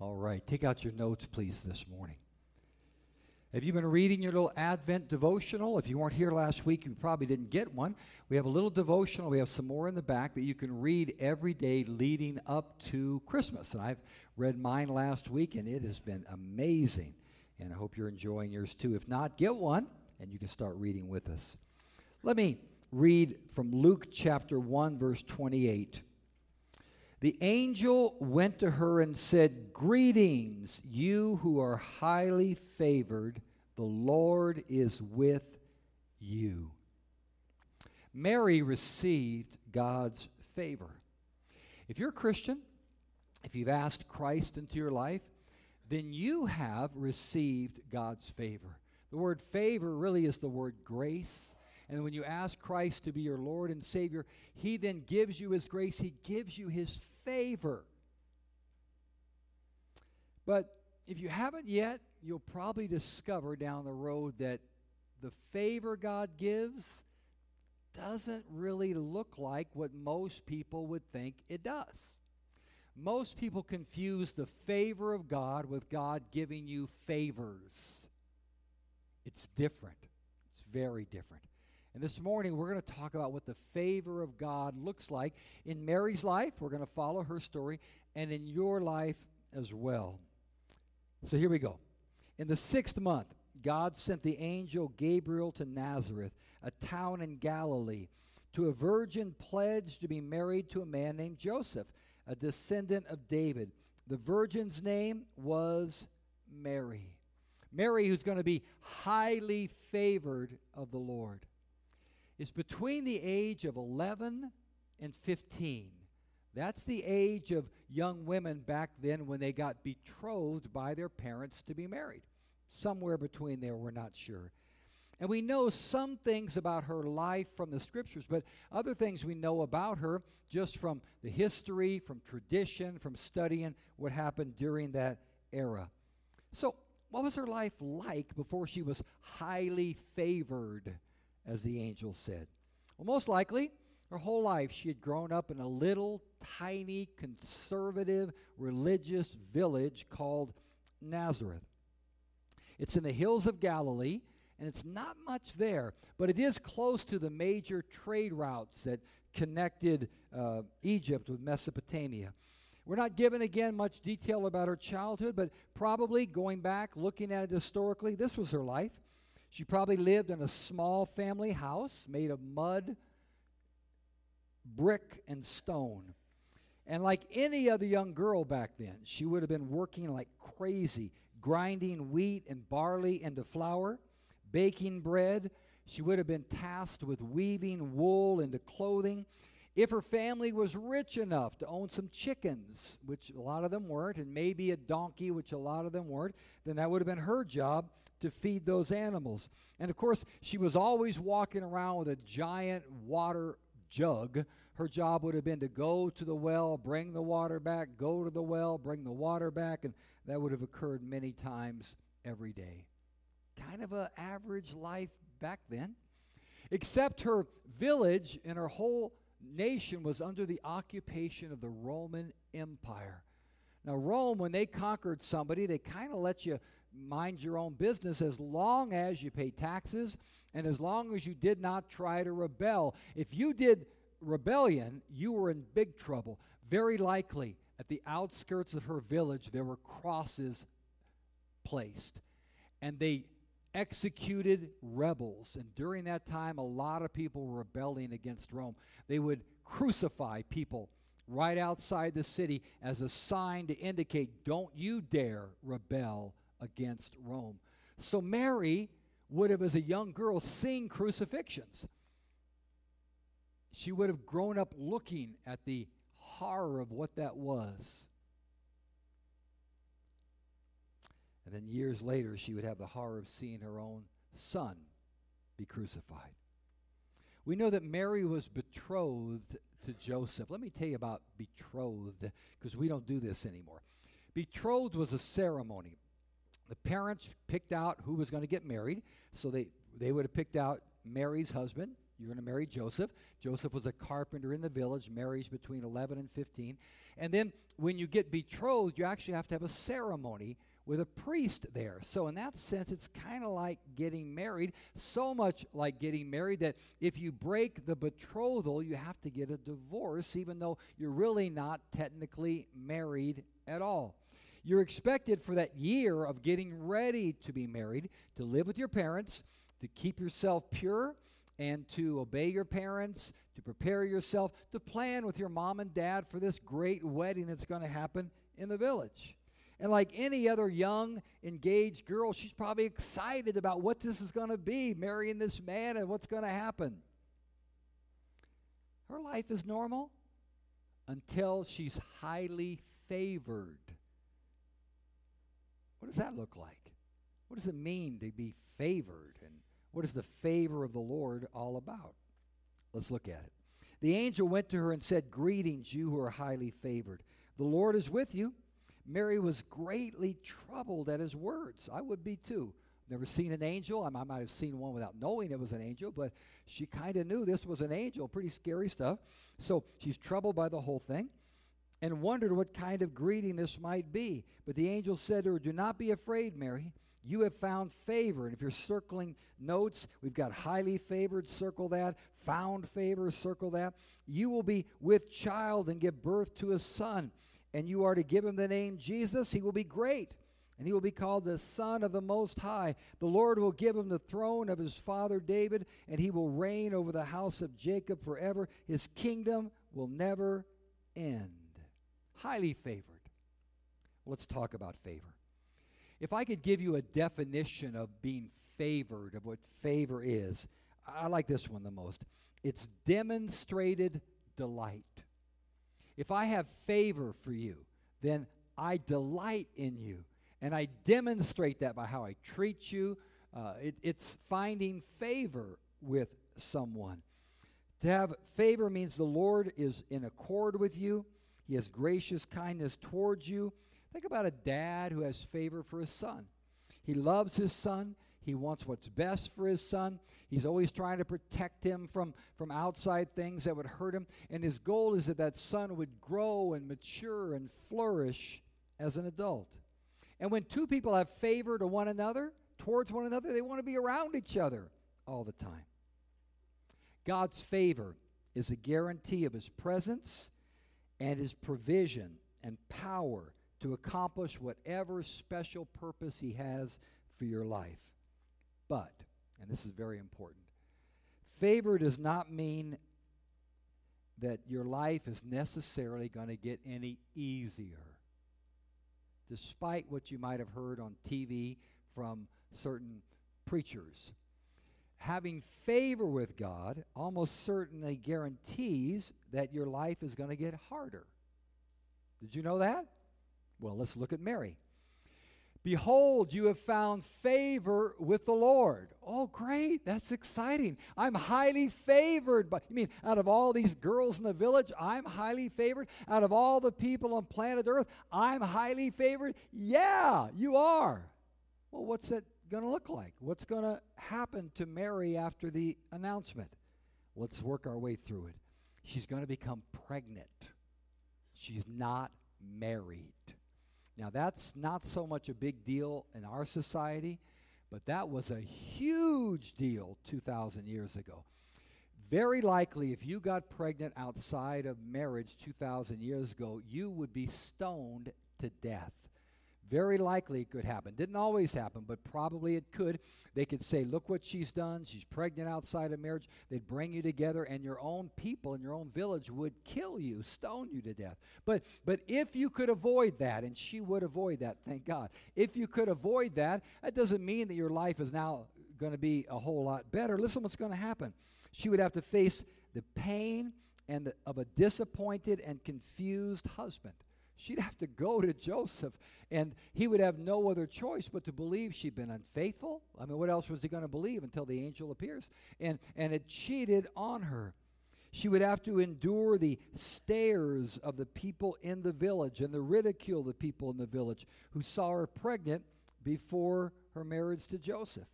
All right, take out your notes, please, this morning. Have you been reading your little Advent devotional? If you weren't here last week, you probably didn't get one. We have a little devotional. We have some more in the back that you can read every day leading up to Christmas. And I've read mine last week, and it has been amazing. And I hope you're enjoying yours too. If not, get one, and you can start reading with us. Let me read from Luke chapter 1, verse 28. The angel went to her and said, Greetings, you who are highly favored. The Lord is with you. Mary received God's favor. If you're a Christian, if you've asked Christ into your life, then you have received God's favor. The word favor really is the word grace. And when you ask Christ to be your Lord and Savior, He then gives you His grace, He gives you His favor. But if you haven't yet, you'll probably discover down the road that the favor God gives doesn't really look like what most people would think it does. Most people confuse the favor of God with God giving you favors. It's different. It's very different. And this morning, we're going to talk about what the favor of God looks like in Mary's life. We're going to follow her story, and in your life as well. So here we go. In the sixth month, God sent the angel Gabriel to Nazareth, a town in Galilee, to a virgin pledged to be married to a man named Joseph, a descendant of David. The virgin's name was Mary. Mary, who's going to be highly favored of the Lord is between the age of 11 and 15. That's the age of young women back then when they got betrothed by their parents to be married. Somewhere between there, we're not sure. And we know some things about her life from the scriptures, but other things we know about her just from the history, from tradition, from studying what happened during that era. So, what was her life like before she was highly favored as the angel said. Well, most likely, her whole life she had grown up in a little, tiny, conservative, religious village called Nazareth. It's in the hills of Galilee, and it's not much there, but it is close to the major trade routes that connected uh, Egypt with Mesopotamia. We're not given again much detail about her childhood, but probably going back, looking at it historically, this was her life. She probably lived in a small family house made of mud, brick, and stone. And like any other young girl back then, she would have been working like crazy, grinding wheat and barley into flour, baking bread. She would have been tasked with weaving wool into clothing. If her family was rich enough to own some chickens, which a lot of them weren't, and maybe a donkey, which a lot of them weren't, then that would have been her job to feed those animals. And of course, she was always walking around with a giant water jug. Her job would have been to go to the well, bring the water back, go to the well, bring the water back, and that would have occurred many times every day. Kind of an average life back then. Except her village and her whole nation was under the occupation of the Roman Empire. Now, Rome, when they conquered somebody, they kind of let you mind your own business as long as you pay taxes and as long as you did not try to rebel. If you did rebellion, you were in big trouble. Very likely, at the outskirts of her village, there were crosses placed. And they executed rebels. And during that time, a lot of people were rebelling against Rome. They would crucify people right outside the city as a sign to indicate, don't you dare rebel against Rome. So Mary would have, as a young girl, seen crucifixions. She would have grown up looking at the horror of what that was. And then years later, she would have the horror of seeing her own son be crucified. We know that Mary was betrothed to Joseph. Let me tell you about betrothed, because we don't do this anymore. Betrothed was a ceremony the parents picked out who was going to get married. So they, they would have picked out Mary's husband, You're going to marry Joseph. Joseph was a carpenter in the village, marries between 11 and 15. And then when you get betrothed, you actually have to have a ceremony with a priest there. So, in that sense, it's kind of like getting married, so much like getting married that if you break the betrothal, you have to get a divorce, even though you're really not technically married at all. You're expected for that year of getting ready to be married to live with your parents, to keep yourself pure, and to obey your parents, to prepare yourself, to plan with your mom and dad for this great wedding that's going to happen in the village. And like any other young, engaged girl, she's probably excited about what this is going to be, marrying this man and what's going to happen. Her life is normal until she's highly favored. What does that look like? What does it mean to be favored? And what is the favor of the Lord all about? Let's look at it. The angel went to her and said, Greetings, you who are highly favored. The Lord is with you. Mary was greatly troubled at his words. I would be too. Never seen an angel. I might have seen one without knowing it was an angel, but she kind of knew this was an angel. Pretty scary stuff. So she's troubled by the whole thing and wondered what kind of greeting this might be. But the angel said to her, Do not be afraid, Mary. You have found favor. And if you're circling notes, we've got highly favored, circle that. Found favor, circle that. You will be with child and give birth to a son and you are to give him the name Jesus, he will be great. And he will be called the Son of the Most High. The Lord will give him the throne of his father David, and he will reign over the house of Jacob forever. His kingdom will never end. Highly favored. Let's talk about favor. If I could give you a definition of being favored, of what favor is, I like this one the most. It's demonstrated delight. If I have favor for you, then I delight in you. And I demonstrate that by how I treat you. Uh, it, it's finding favor with someone. To have favor means the Lord is in accord with you, He has gracious kindness towards you. Think about a dad who has favor for his son. He loves his son, he wants what's best for his son. He's always trying to protect him from, from outside things that would hurt him. And his goal is that that son would grow and mature and flourish as an adult. And when two people have favor to one another, towards one another, they want to be around each other all the time. God's favor is a guarantee of his presence and his provision and power to accomplish whatever special purpose he has for your life. But, and this is very important, favor does not mean that your life is necessarily going to get any easier. Despite what you might have heard on TV from certain preachers, having favor with God almost certainly guarantees that your life is going to get harder. Did you know that? Well, let's look at Mary. Behold, you have found favor with the Lord. Oh, great. That's exciting. I'm highly favored. But you mean out of all these girls in the village, I'm highly favored? Out of all the people on planet Earth, I'm highly favored? Yeah, you are. Well, what's that going to look like? What's going to happen to Mary after the announcement? Let's work our way through it. She's going to become pregnant. She's not married. Now, that's not so much a big deal in our society, but that was a huge deal 2,000 years ago. Very likely, if you got pregnant outside of marriage 2,000 years ago, you would be stoned to death. Very likely it could happen. Didn't always happen, but probably it could. They could say, Look what she's done. She's pregnant outside of marriage. They'd bring you together, and your own people in your own village would kill you, stone you to death. But, but if you could avoid that, and she would avoid that, thank God. If you could avoid that, that doesn't mean that your life is now going to be a whole lot better. Listen what's going to happen. She would have to face the pain and the, of a disappointed and confused husband. She'd have to go to Joseph, and he would have no other choice but to believe she'd been unfaithful. I mean, what else was he going to believe until the angel appears? And, and had cheated on her. She would have to endure the stares of the people in the village and the ridicule of the people in the village who saw her pregnant before her marriage to Joseph.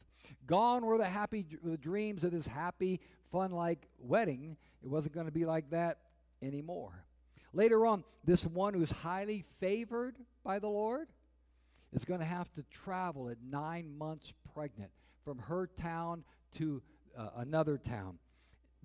Gone were the happy the dreams of this happy, fun like wedding. It wasn't going to be like that anymore. Later on, this one who's highly favored by the Lord is going to have to travel at nine months pregnant from her town to uh, another town.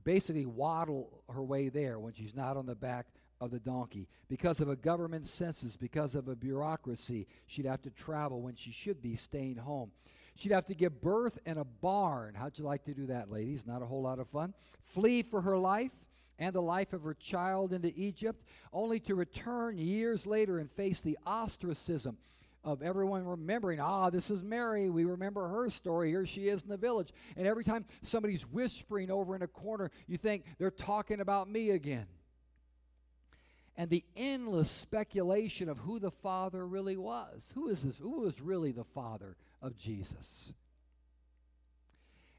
Basically, waddle her way there when she's not on the back of the donkey. Because of a government census, because of a bureaucracy, she'd have to travel when she should be staying home. She'd have to give birth in a barn. How'd you like to do that, ladies? Not a whole lot of fun. Flee for her life and the life of her child into Egypt, only to return years later and face the ostracism of everyone remembering, ah, this is Mary. We remember her story. Here she is in the village. And every time somebody's whispering over in a corner, you think they're talking about me again. And the endless speculation of who the Father really was. Who is this? Who was really the Father of Jesus?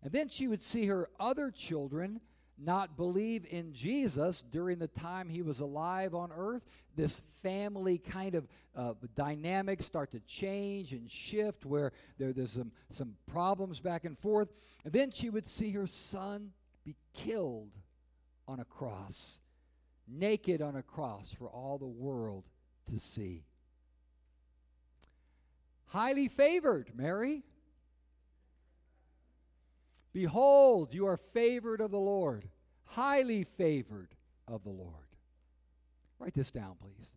And then she would see her other children not believe in Jesus during the time he was alive on earth, this family kind of uh, dynamics start to change and shift where there, there's some, some problems back and forth. And then she would see her son be killed on a cross, naked on a cross for all the world to see. Highly favored, Mary. Behold, you are favored of the Lord, highly favored of the Lord. Write this down, please.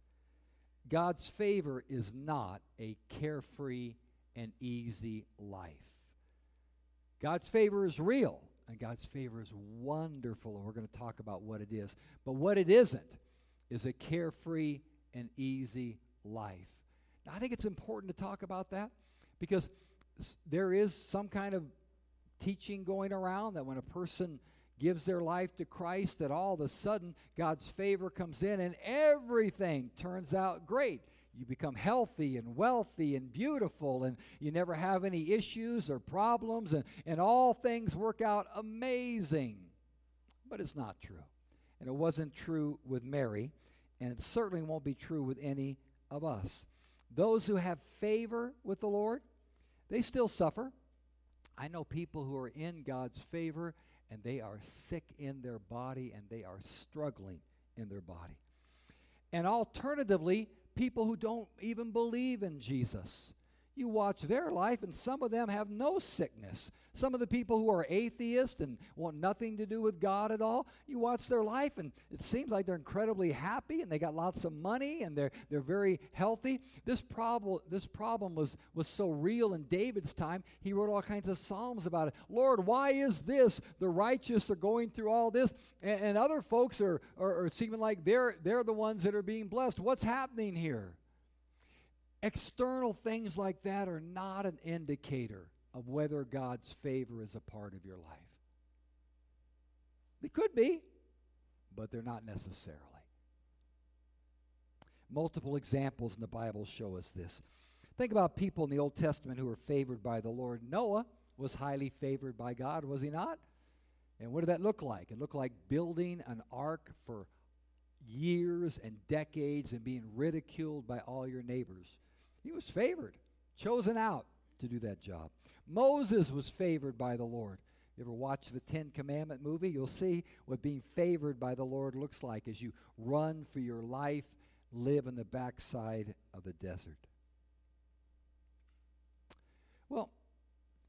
God's favor is not a carefree and easy life. God's favor is real, and God's favor is wonderful, and we're going to talk about what it is. But what it isn't is a carefree and easy life. Now, I think it's important to talk about that because there is some kind of teaching going around that when a person gives their life to Christ, that all of a sudden God's favor comes in and everything turns out great. You become healthy and wealthy and beautiful, and you never have any issues or problems, and, and all things work out amazing. But it's not true. And it wasn't true with Mary, and it certainly won't be true with any of us. Those who have favor with the Lord, they still suffer. I know people who are in God's favor and they are sick in their body and they are struggling in their body. And alternatively, people who don't even believe in Jesus. You watch their life, and some of them have no sickness. Some of the people who are atheists and want nothing to do with God at all, you watch their life, and it seems like they're incredibly happy and they got lots of money and they're, they're very healthy. This problem, this problem was, was so real in David's time, he wrote all kinds of psalms about it. Lord, why is this? The righteous are going through all this, and, and other folks are, are, are seeming like they're, they're the ones that are being blessed. What's happening here? External things like that are not an indicator of whether God's favor is a part of your life. They could be, but they're not necessarily. Multiple examples in the Bible show us this. Think about people in the Old Testament who were favored by the Lord. Noah was highly favored by God, was he not? And what did that look like? It looked like building an ark for years and decades and being ridiculed by all your neighbors. He was favored, chosen out to do that job. Moses was favored by the Lord. You ever watch the Ten Commandment movie? You'll see what being favored by the Lord looks like as you run for your life, live in the backside of the desert. Well,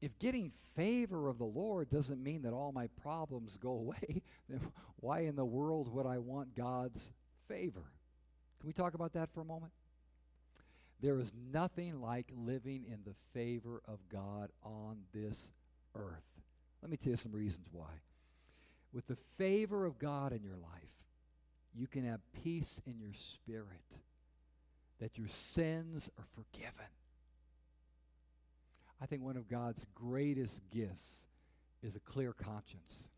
if getting favor of the Lord doesn't mean that all my problems go away, then why in the world would I want God's favor? Can we talk about that for a moment? There is nothing like living in the favor of God on this earth. Let me tell you some reasons why. With the favor of God in your life, you can have peace in your spirit that your sins are forgiven. I think one of God's greatest gifts is a clear conscience.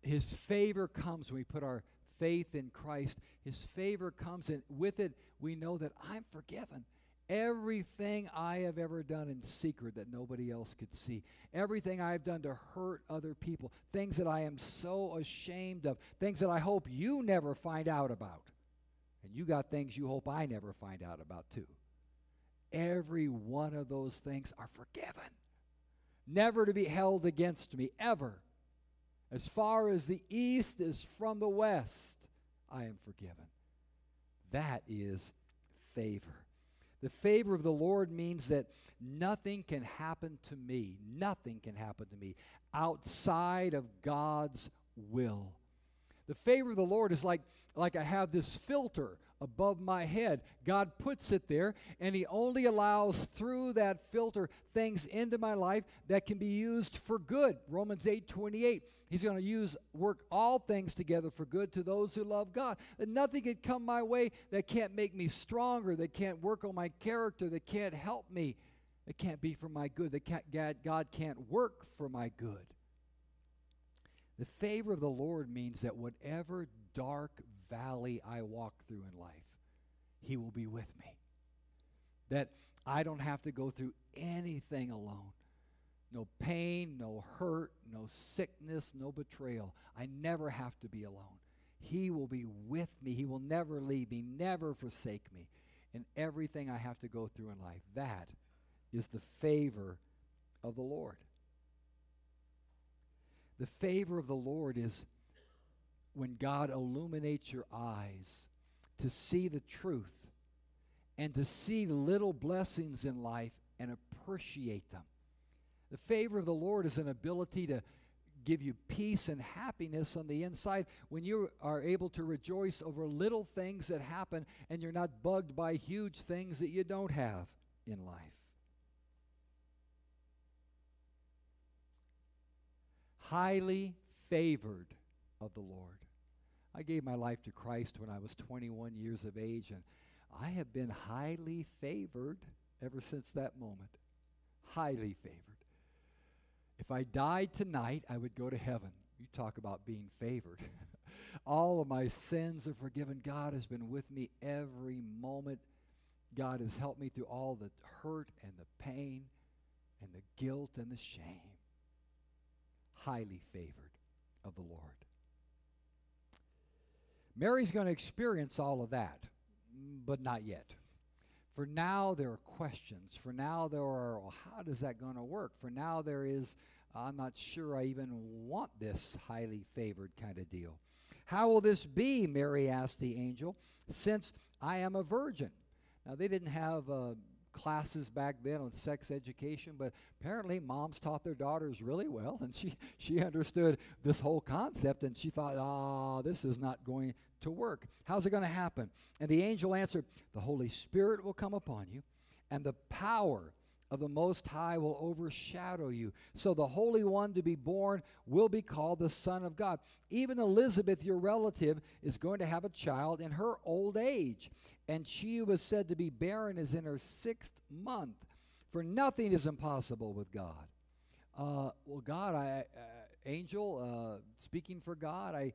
His favor comes when we put our faith in Christ, His favor comes, and with it, we know that I'm forgiven. Everything I have ever done in secret that nobody else could see, everything I've done to hurt other people, things that I am so ashamed of, things that I hope you never find out about. And you got things you hope I never find out about too. Every one of those things are forgiven. never to be held against me, ever. As far as the east is from the west, I am forgiven. That is favor. The favor of the Lord means that nothing can happen to me, nothing can happen to me outside of God's will. The favor of the Lord is like, like I have this filter above my head. God puts it there, and He only allows through that filter things into my life that can be used for good. Romans 8 28. He's going to use work all things together for good to those who love God. And nothing can come my way that can't make me stronger, that can't work on my character, that can't help me, that can't be for my good, that can't, God can't work for my good. The favor of the Lord means that whatever dark valley I walk through in life, He will be with me. That I don't have to go through anything alone. No pain, no hurt, no sickness, no betrayal. I never have to be alone. He will be with me. He will never leave me, never forsake me in everything I have to go through in life. That is the favor of the Lord. The favor of the Lord is when God illuminates your eyes to see the truth and to see little blessings in life and appreciate them. The favor of the Lord is an ability to give you peace and happiness on the inside when you are able to rejoice over little things that happen and you're not bugged by huge things that you don't have in life. Highly favored of the Lord. I gave my life to Christ when I was 21 years of age, and I have been highly favored ever since that moment. Highly favored. If I died tonight, I would go to heaven. You talk about being favored. All of my sins are forgiven. God has been with me every moment. God has helped me through all the hurt and the pain and the guilt and the shame. Highly favored of the Lord. Mary's going to experience all of that, but not yet. For now, there are questions. For now, there are, well, how does that going to work? For now, there is, I'm not sure I even want this highly favored kind of deal. How will this be? Mary asked the angel, since I am a virgin. Now, they didn't have uh, classes back then on sex education, but apparently moms taught their daughters really well, and she, she understood this whole concept, and she thought, ah, oh, this is not going to work. How's it going to happen? And the angel answered, The Holy Spirit will come upon you, and the power of the Most High will overshadow you. So the Holy One to be born will be called the Son of God. Even Elizabeth, your relative, is going to have a child in her old age. And she who was said to be barren is in her sixth month. For nothing is impossible with God. Uh, well, God, I, uh, angel, uh, speaking for God, I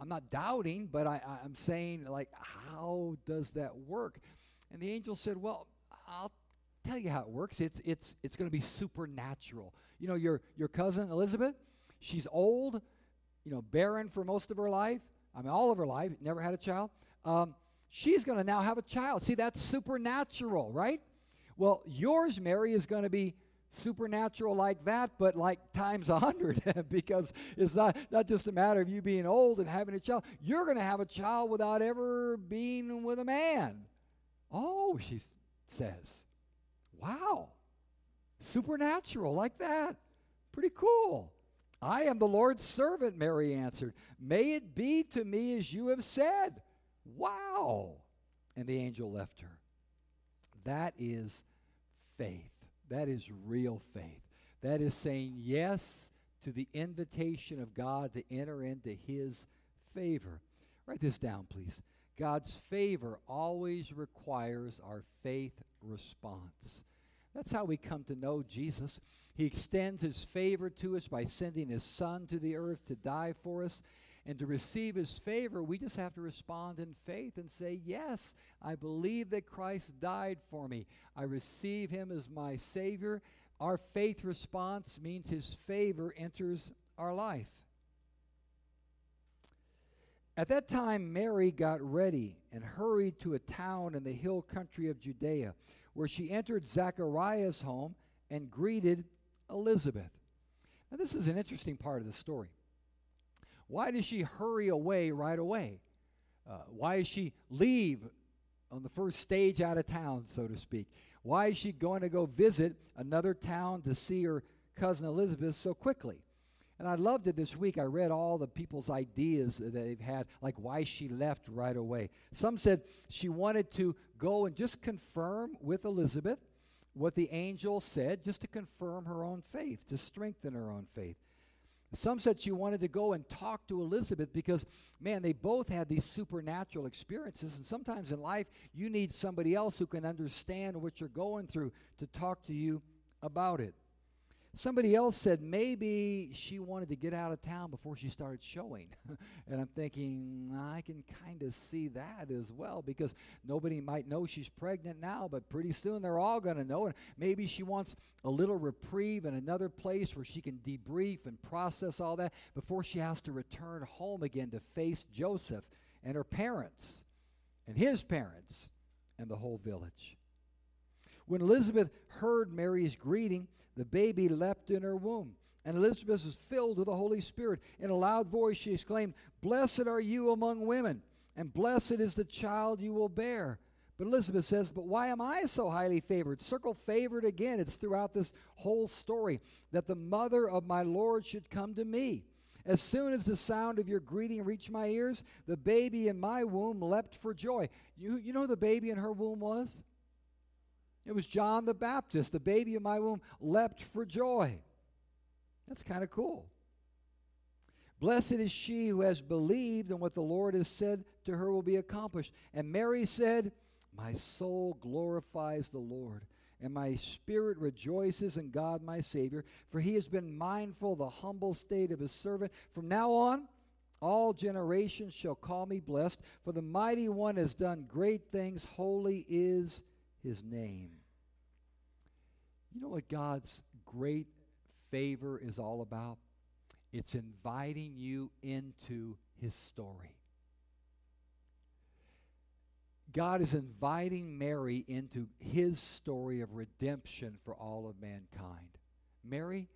I'm not doubting, but I, I'm saying, like, how does that work? And the angel said, Well, I'll tell you how it works. It's, it's, it's going to be supernatural. You know, your, your cousin Elizabeth, she's old, you know, barren for most of her life. I mean, all of her life, never had a child. Um, she's going to now have a child. See, that's supernatural, right? Well, yours, Mary, is going to be supernatural like that, but like times a hundred, because it's not, not just a matter of you being old and having a child. You're going to have a child without ever being with a man. Oh, she says. Wow. Supernatural like that. Pretty cool. I am the Lord's servant, Mary answered. May it be to me as you have said. Wow. And the angel left her. That is faith. That is real faith. That is saying yes to the invitation of God to enter into His favor. Write this down, please. God's favor always requires our faith response. That's how we come to know Jesus. He extends his favor to us by sending his son to the earth to die for us. And to receive his favor, we just have to respond in faith and say, Yes, I believe that Christ died for me. I receive him as my Savior. Our faith response means his favor enters our life. At that time, Mary got ready and hurried to a town in the hill country of Judea, where she entered Zachariah's home and greeted Elizabeth. Now, this is an interesting part of the story. Why does she hurry away right away? Uh, why does she leave on the first stage out of town, so to speak? Why is she going to go visit another town to see her cousin Elizabeth so quickly? And I loved it this week. I read all the people's ideas that they've had, like why she left right away. Some said she wanted to go and just confirm with Elizabeth what the angel said, just to confirm her own faith, to strengthen her own faith. Some said she wanted to go and talk to Elizabeth because, man, they both had these supernatural experiences. And sometimes in life, you need somebody else who can understand what you're going through to talk to you about it. Somebody else said maybe she wanted to get out of town before she started showing. and I'm thinking, I can kind of see that as well because nobody might know she's pregnant now, but pretty soon they're all going to know. And maybe she wants a little reprieve in another place where she can debrief and process all that before she has to return home again to face Joseph and her parents and his parents and the whole village. When Elizabeth heard Mary's greeting, the baby leapt in her womb. And Elizabeth was filled with the Holy Spirit. In a loud voice, she exclaimed, Blessed are you among women, and blessed is the child you will bear. But Elizabeth says, But why am I so highly favored? Circle favored again. It's throughout this whole story that the mother of my Lord should come to me. As soon as the sound of your greeting reached my ears, the baby in my womb leapt for joy. You, you know the baby in her womb was? It was John the Baptist. The baby in my womb leapt for joy. That's kind of cool. Blessed is she who has believed, and what the Lord has said to her will be accomplished. And Mary said, My soul glorifies the Lord, and my spirit rejoices in God my Savior, for he has been mindful of the humble state of his servant. From now on, all generations shall call me blessed, for the mighty one has done great things. Holy is his name. You know what God's great favor is all about? It's inviting you into his story. God is inviting Mary into his story of redemption for all of mankind. Mary,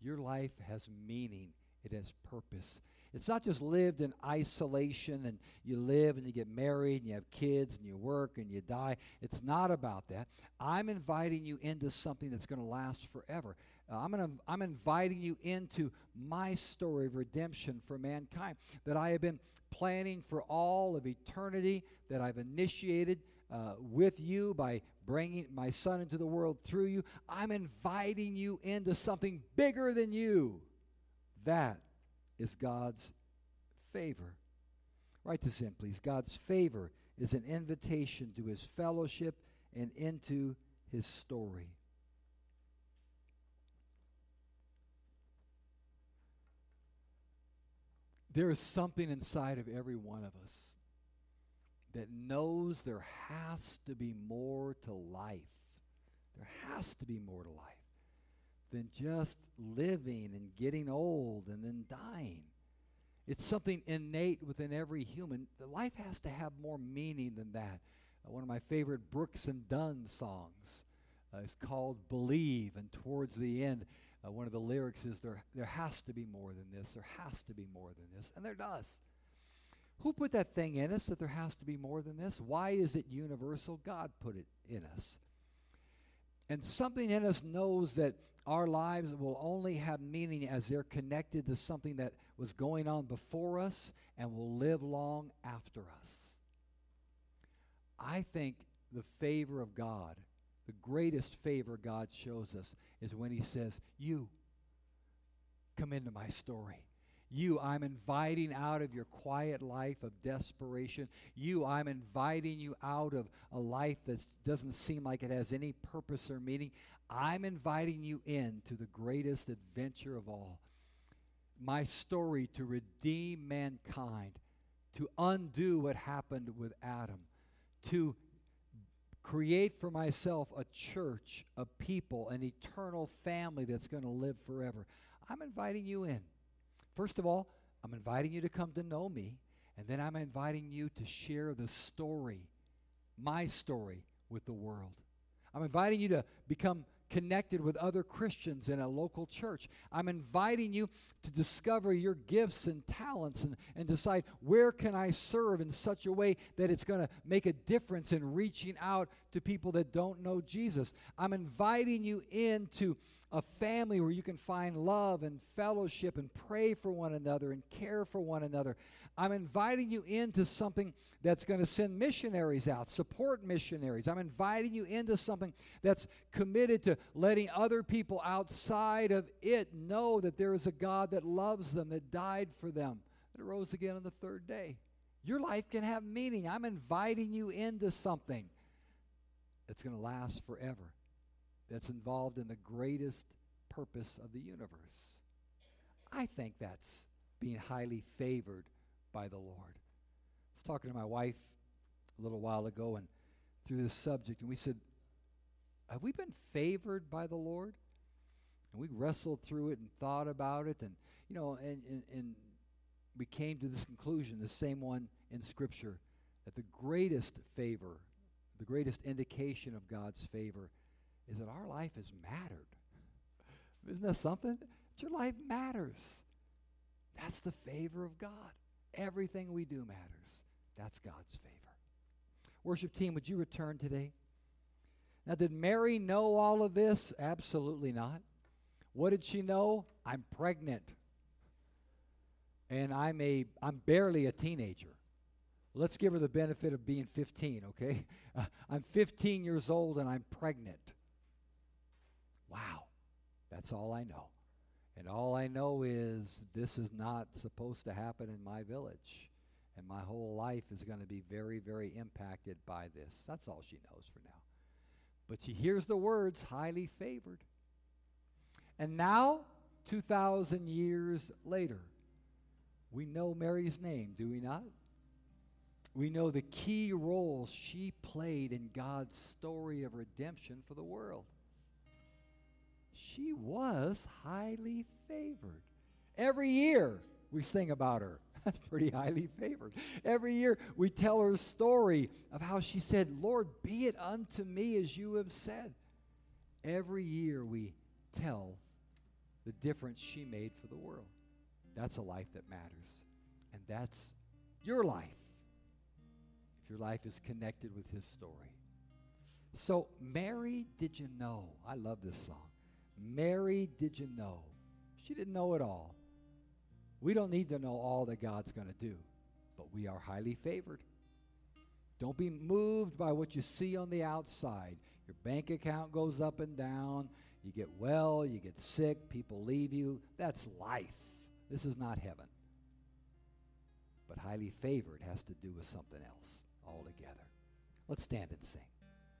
your life has meaning, it has purpose. It's not just lived in isolation and you live and you get married and you have kids and you work and you die. It's not about that. I'm inviting you into something that's going to last forever. Uh, I'm, gonna, I'm inviting you into my story of redemption for mankind that I have been planning for all of eternity, that I've initiated uh, with you by bringing my son into the world through you. I'm inviting you into something bigger than you. That is God's favor. Write this in, please. God's favor is an invitation to his fellowship and into his story. There is something inside of every one of us that knows there has to be more to life. There has to be more to life than just living and getting old and then dying. It's something innate within every human. The life has to have more meaning than that. Uh, one of my favorite Brooks and Dunn songs uh, is called Believe, and towards the end, uh, one of the lyrics is there, there has to be more than this, there has to be more than this, and there does. Who put that thing in us that there has to be more than this? Why is it universal? God put it in us. And something in us knows that our lives will only have meaning as they're connected to something that was going on before us and will live long after us. I think the favor of God, the greatest favor God shows us, is when He says, You, come into my story. You, I'm inviting out of your quiet life of desperation. You, I'm inviting you out of a life that doesn't seem like it has any purpose or meaning. I'm inviting you in to the greatest adventure of all. My story to redeem mankind, to undo what happened with Adam, to create for myself a church, a people, an eternal family that's going to live forever. I'm inviting you in. First of all, I'm inviting you to come to know me, and then I'm inviting you to share the story, my story, with the world. I'm inviting you to become connected with other Christians in a local church. I'm inviting you to discover your gifts and talents and, and decide where can I serve in such a way that it's going to make a difference in reaching out to people that don't know Jesus. I'm inviting you into a family where you can find love and fellowship and pray for one another and care for one another. I'm inviting you into something that's going to send missionaries out, support missionaries. I'm inviting you into something that's committed to letting other people outside of it know that there is a God that loves them, that died for them, that rose again on the third day. Your life can have meaning. I'm inviting you into something that's going to last forever that's involved in the greatest purpose of the universe. I think that's being highly favored by the Lord. I was talking to my wife a little while ago and through this subject, and we said, Have we been favored by the Lord? And we wrestled through it and thought about it, and you know, and, and, and we came to this conclusion, the same one in Scripture, that the greatest favor, the greatest indication of God's favor is that our life has mattered. Isn't that something? That your life matters. That's the favor of God. Everything we do matters. That's God's favor. Worship team, would you return today? Now, did Mary know all of this? Absolutely not. What did she know? I'm pregnant. And I'm a I'm barely a teenager. Let's give her the benefit of being 15, okay? Uh, I'm 15 years old and I'm pregnant. Wow, that's all I know. And all I know is this is not supposed to happen in my village. And my whole life is going to be very, very impacted by this. That's all she knows for now. But she hears the words, highly favored. And now, 2,000 years later, we know Mary's name, do we not? We know the key role she played in God's story of redemption for the world she was highly favored. Every year we sing about her. That's pretty highly favored. Every year we tell her story of how she said, Lord, be it unto me as you have said. Every year we tell the difference she made for the world. That's a life that matters. And that's your life. If your life is connected with his story. So, Mary, did you know? I love this song. Mary, did you know? She didn't know it all. We don't need to know all that God's going to do, but we are highly favored. Don't be moved by what you see on the outside. Your bank account goes up and down. You get well, you get sick, people leave you. That's life. This is not heaven. But highly favored has to do with something else altogether. Let's stand and sing.